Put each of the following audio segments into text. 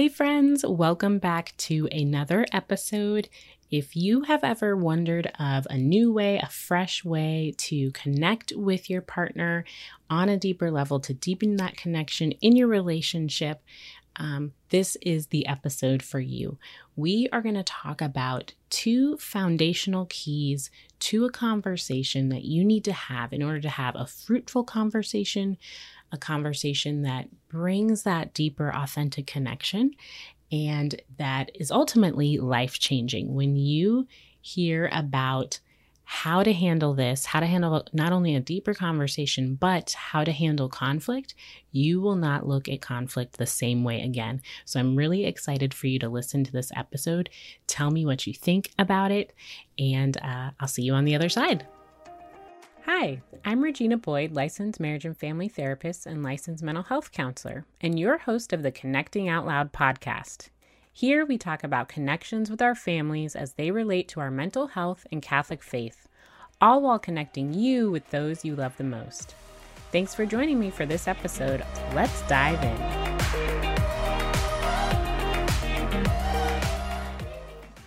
Hey, friends, welcome back to another episode. If you have ever wondered of a new way, a fresh way to connect with your partner on a deeper level, to deepen that connection in your relationship, um, this is the episode for you. We are going to talk about two foundational keys to a conversation that you need to have in order to have a fruitful conversation, a conversation that brings that deeper, authentic connection and that is ultimately life changing. When you hear about how to handle this, how to handle not only a deeper conversation, but how to handle conflict, you will not look at conflict the same way again. So I'm really excited for you to listen to this episode. Tell me what you think about it, and uh, I'll see you on the other side. Hi, I'm Regina Boyd, licensed marriage and family therapist and licensed mental health counselor, and your host of the Connecting Out Loud podcast. Here we talk about connections with our families as they relate to our mental health and Catholic faith, all while connecting you with those you love the most. Thanks for joining me for this episode. Let's dive in.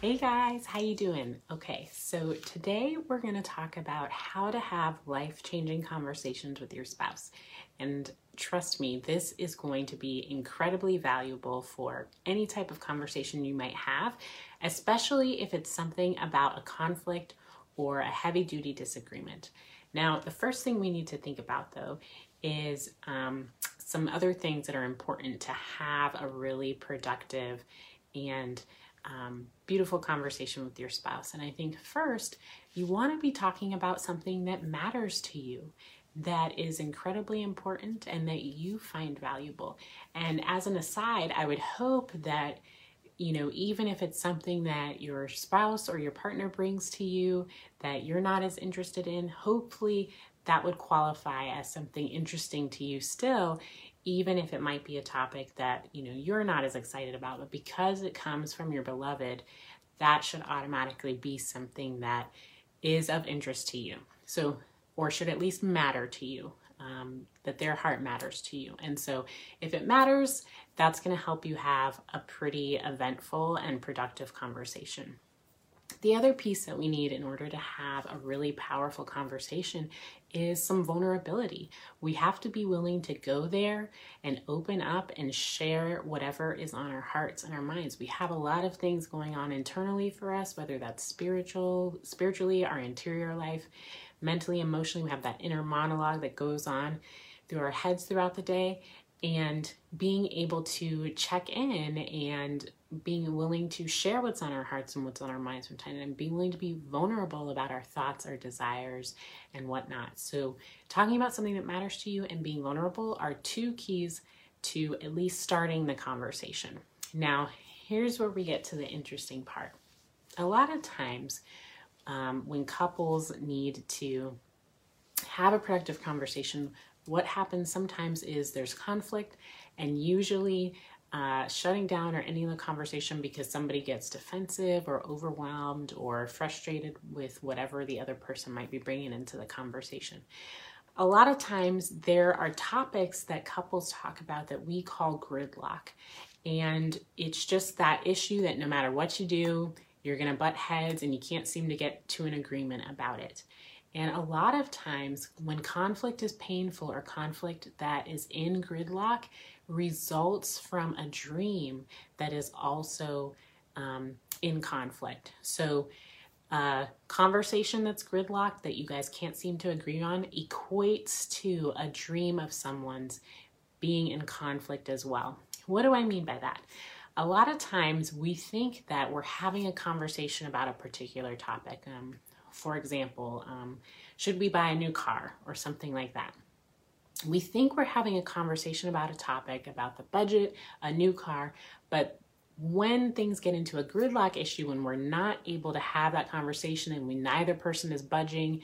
Hey guys, how you doing? Okay, so today we're going to talk about how to have life-changing conversations with your spouse. And trust me, this is going to be incredibly valuable for any type of conversation you might have, especially if it's something about a conflict or a heavy-duty disagreement. Now, the first thing we need to think about though is um, some other things that are important to have a really productive and um, beautiful conversation with your spouse. And I think first, you want to be talking about something that matters to you, that is incredibly important, and that you find valuable. And as an aside, I would hope that. You know, even if it's something that your spouse or your partner brings to you that you're not as interested in, hopefully that would qualify as something interesting to you still, even if it might be a topic that you know you're not as excited about but because it comes from your beloved that should automatically be something that is of interest to you. So or should at least matter to you um, that their heart matters to you. And so if it matters that's going to help you have a pretty eventful and productive conversation the other piece that we need in order to have a really powerful conversation is some vulnerability. We have to be willing to go there and open up and share whatever is on our hearts and our minds. We have a lot of things going on internally for us, whether that's spiritual, spiritually, our interior life, mentally, emotionally. We have that inner monologue that goes on through our heads throughout the day and being able to check in and being willing to share what's on our hearts and what's on our minds from time to and being willing to be vulnerable about our thoughts, our desires, and whatnot. So, talking about something that matters to you and being vulnerable are two keys to at least starting the conversation. Now, here's where we get to the interesting part. A lot of times, um, when couples need to have a productive conversation, what happens sometimes is there's conflict, and usually uh, shutting down or ending the conversation because somebody gets defensive or overwhelmed or frustrated with whatever the other person might be bringing into the conversation. A lot of times, there are topics that couples talk about that we call gridlock. And it's just that issue that no matter what you do, you're going to butt heads and you can't seem to get to an agreement about it. And a lot of times, when conflict is painful or conflict that is in gridlock results from a dream that is also um, in conflict. So, uh, conversation that's gridlocked that you guys can't seem to agree on equates to a dream of someone's being in conflict as well. What do I mean by that? A lot of times we think that we're having a conversation about a particular topic. Um, for example, um, should we buy a new car or something like that? We think we're having a conversation about a topic, about the budget, a new car, but when things get into a gridlock issue and we're not able to have that conversation and we neither person is budging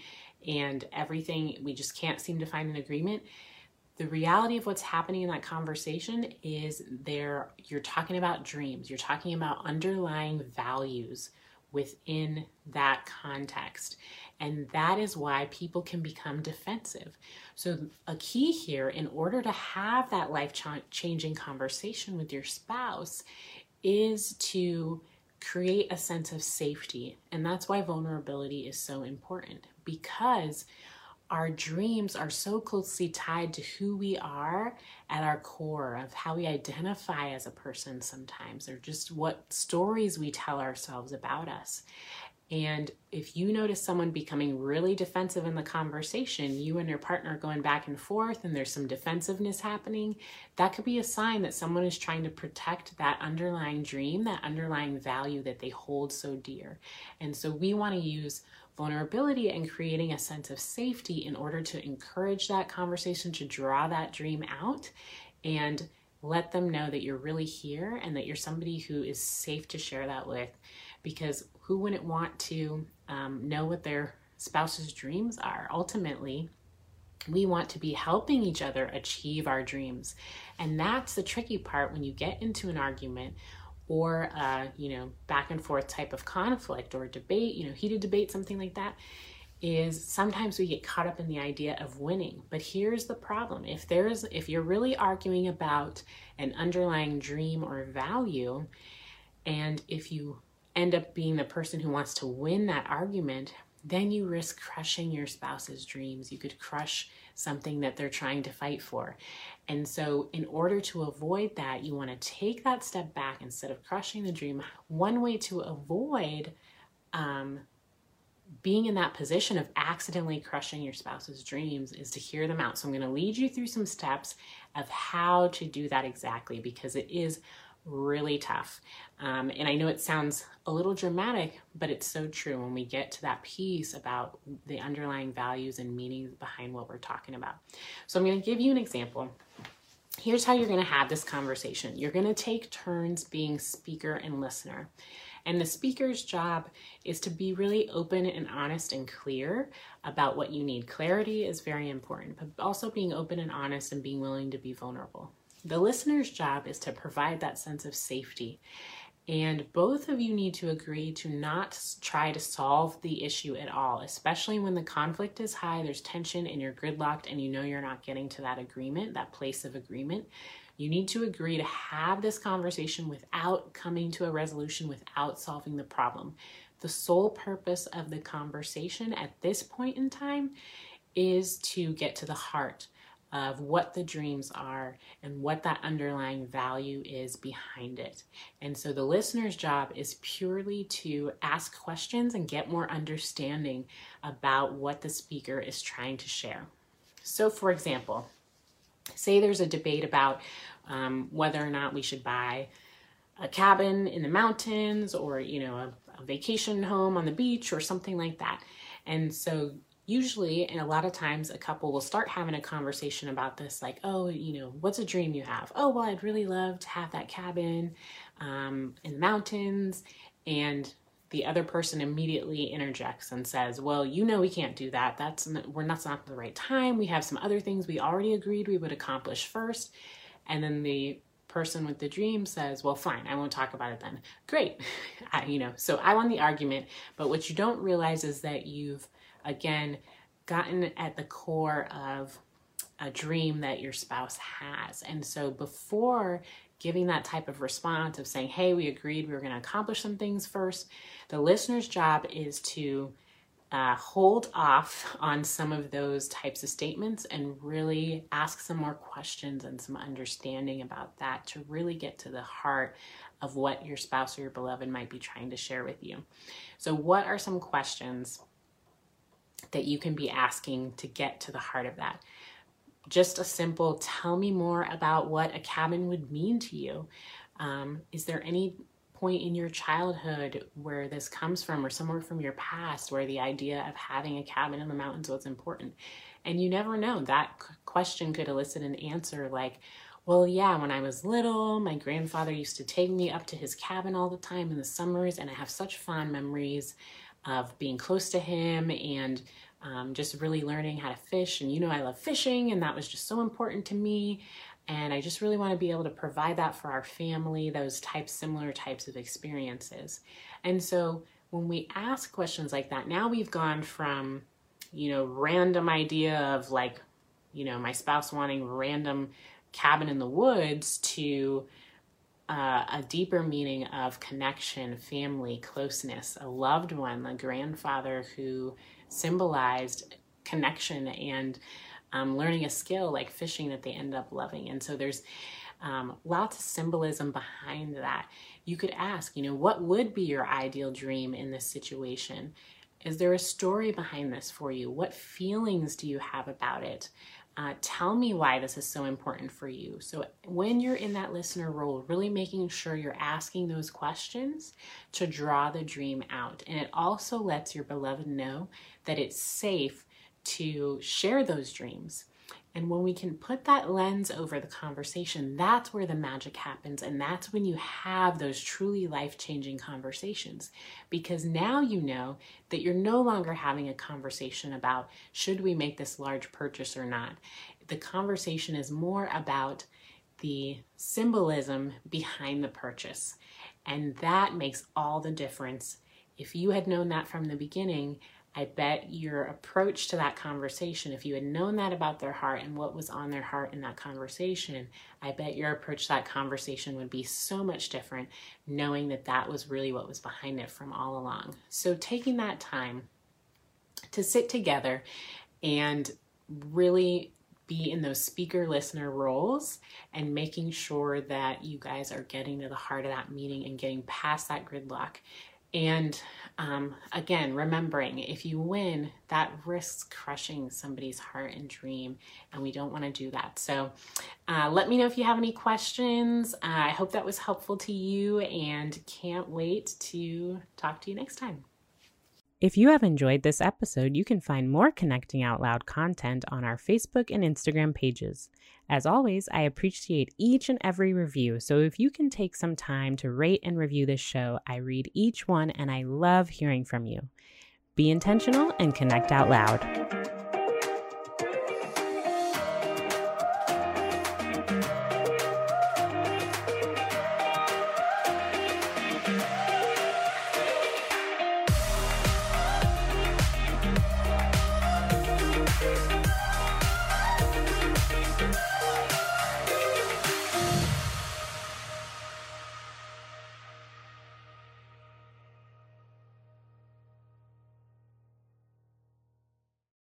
and everything we just can't seem to find an agreement the reality of what's happening in that conversation is there you're talking about dreams you're talking about underlying values within that context. And that is why people can become defensive. So, a key here, in order to have that life changing conversation with your spouse, is to create a sense of safety. And that's why vulnerability is so important because our dreams are so closely tied to who we are at our core, of how we identify as a person sometimes, or just what stories we tell ourselves about us. And if you notice someone becoming really defensive in the conversation, you and your partner going back and forth, and there's some defensiveness happening, that could be a sign that someone is trying to protect that underlying dream, that underlying value that they hold so dear. And so we want to use vulnerability and creating a sense of safety in order to encourage that conversation to draw that dream out and let them know that you're really here and that you're somebody who is safe to share that with because who wouldn't want to um, know what their spouse's dreams are? Ultimately we want to be helping each other achieve our dreams. And that's the tricky part when you get into an argument or uh, you know back and forth type of conflict or debate you know heated debate something like that is sometimes we get caught up in the idea of winning. But here's the problem. If there's if you're really arguing about an underlying dream or value and if you end up being the person who wants to win that argument then you risk crushing your spouse's dreams you could crush something that they're trying to fight for. And so, in order to avoid that, you want to take that step back instead of crushing the dream. One way to avoid um, being in that position of accidentally crushing your spouse's dreams is to hear them out. So, I'm going to lead you through some steps of how to do that exactly because it is really tough. Um, and I know it sounds a little dramatic, but it's so true when we get to that piece about the underlying values and meanings behind what we're talking about. So I'm going to give you an example. Here's how you're going to have this conversation you're going to take turns being speaker and listener. And the speaker's job is to be really open and honest and clear about what you need. Clarity is very important, but also being open and honest and being willing to be vulnerable. The listener's job is to provide that sense of safety. And both of you need to agree to not try to solve the issue at all, especially when the conflict is high, there's tension, and you're gridlocked, and you know you're not getting to that agreement, that place of agreement. You need to agree to have this conversation without coming to a resolution, without solving the problem. The sole purpose of the conversation at this point in time is to get to the heart of what the dreams are and what that underlying value is behind it. And so the listener's job is purely to ask questions and get more understanding about what the speaker is trying to share. So, for example, say there's a debate about um, whether or not we should buy a cabin in the mountains or you know a, a vacation home on the beach or something like that and so usually and a lot of times a couple will start having a conversation about this like oh you know what's a dream you have? Oh well i'd really love to have that cabin um, in the mountains and the other person immediately interjects and says well you know we can't do that. That's we're not, not the right time. We have some other things we already agreed we would accomplish first. And then the person with the dream says well fine i won't talk about it then. Great. I, you know so i won the argument but what you don't realize is that you've again, gotten at the core of a dream that your spouse has. And so before giving that type of response of saying, hey, we agreed we were going to accomplish some things first, the listener's job is to uh, hold off on some of those types of statements and really ask some more questions and some understanding about that to really get to the heart of what your spouse or your beloved might be trying to share with you. So, what are some questions that you can be asking to get to the heart of that. Just a simple tell me more about what a cabin would mean to you. Um, is there any point in your childhood where this comes from or somewhere from your past where the idea of having a cabin in the mountains was important? And you never know. That question could elicit an answer like, well, yeah, when I was little, my grandfather used to take me up to his cabin all the time in the summers, and I have such fond memories of being close to him and um, just really learning how to fish. And you know, I love fishing, and that was just so important to me. And I just really want to be able to provide that for our family, those types, similar types of experiences. And so when we ask questions like that, now we've gone from, you know, random idea of like, you know, my spouse wanting random cabin in the woods to uh, a deeper meaning of connection, family, closeness, a loved one, a grandfather who symbolized connection and um, learning a skill like fishing that they end up loving. And so there's um, lots of symbolism behind that. You could ask, you know, what would be your ideal dream in this situation? Is there a story behind this for you? What feelings do you have about it? Uh, tell me why this is so important for you. So, when you're in that listener role, really making sure you're asking those questions to draw the dream out. And it also lets your beloved know that it's safe to share those dreams. And when we can put that lens over the conversation, that's where the magic happens. And that's when you have those truly life changing conversations. Because now you know that you're no longer having a conversation about should we make this large purchase or not. The conversation is more about the symbolism behind the purchase. And that makes all the difference. If you had known that from the beginning, I bet your approach to that conversation, if you had known that about their heart and what was on their heart in that conversation, I bet your approach to that conversation would be so much different, knowing that that was really what was behind it from all along. So, taking that time to sit together and really be in those speaker listener roles and making sure that you guys are getting to the heart of that meeting and getting past that gridlock and um, again, remembering if you win, that risks crushing somebody's heart and dream, and we don't want to do that. So, uh, let me know if you have any questions. Uh, I hope that was helpful to you, and can't wait to talk to you next time. If you have enjoyed this episode, you can find more Connecting Out Loud content on our Facebook and Instagram pages. As always, I appreciate each and every review, so if you can take some time to rate and review this show, I read each one and I love hearing from you. Be intentional and connect out loud.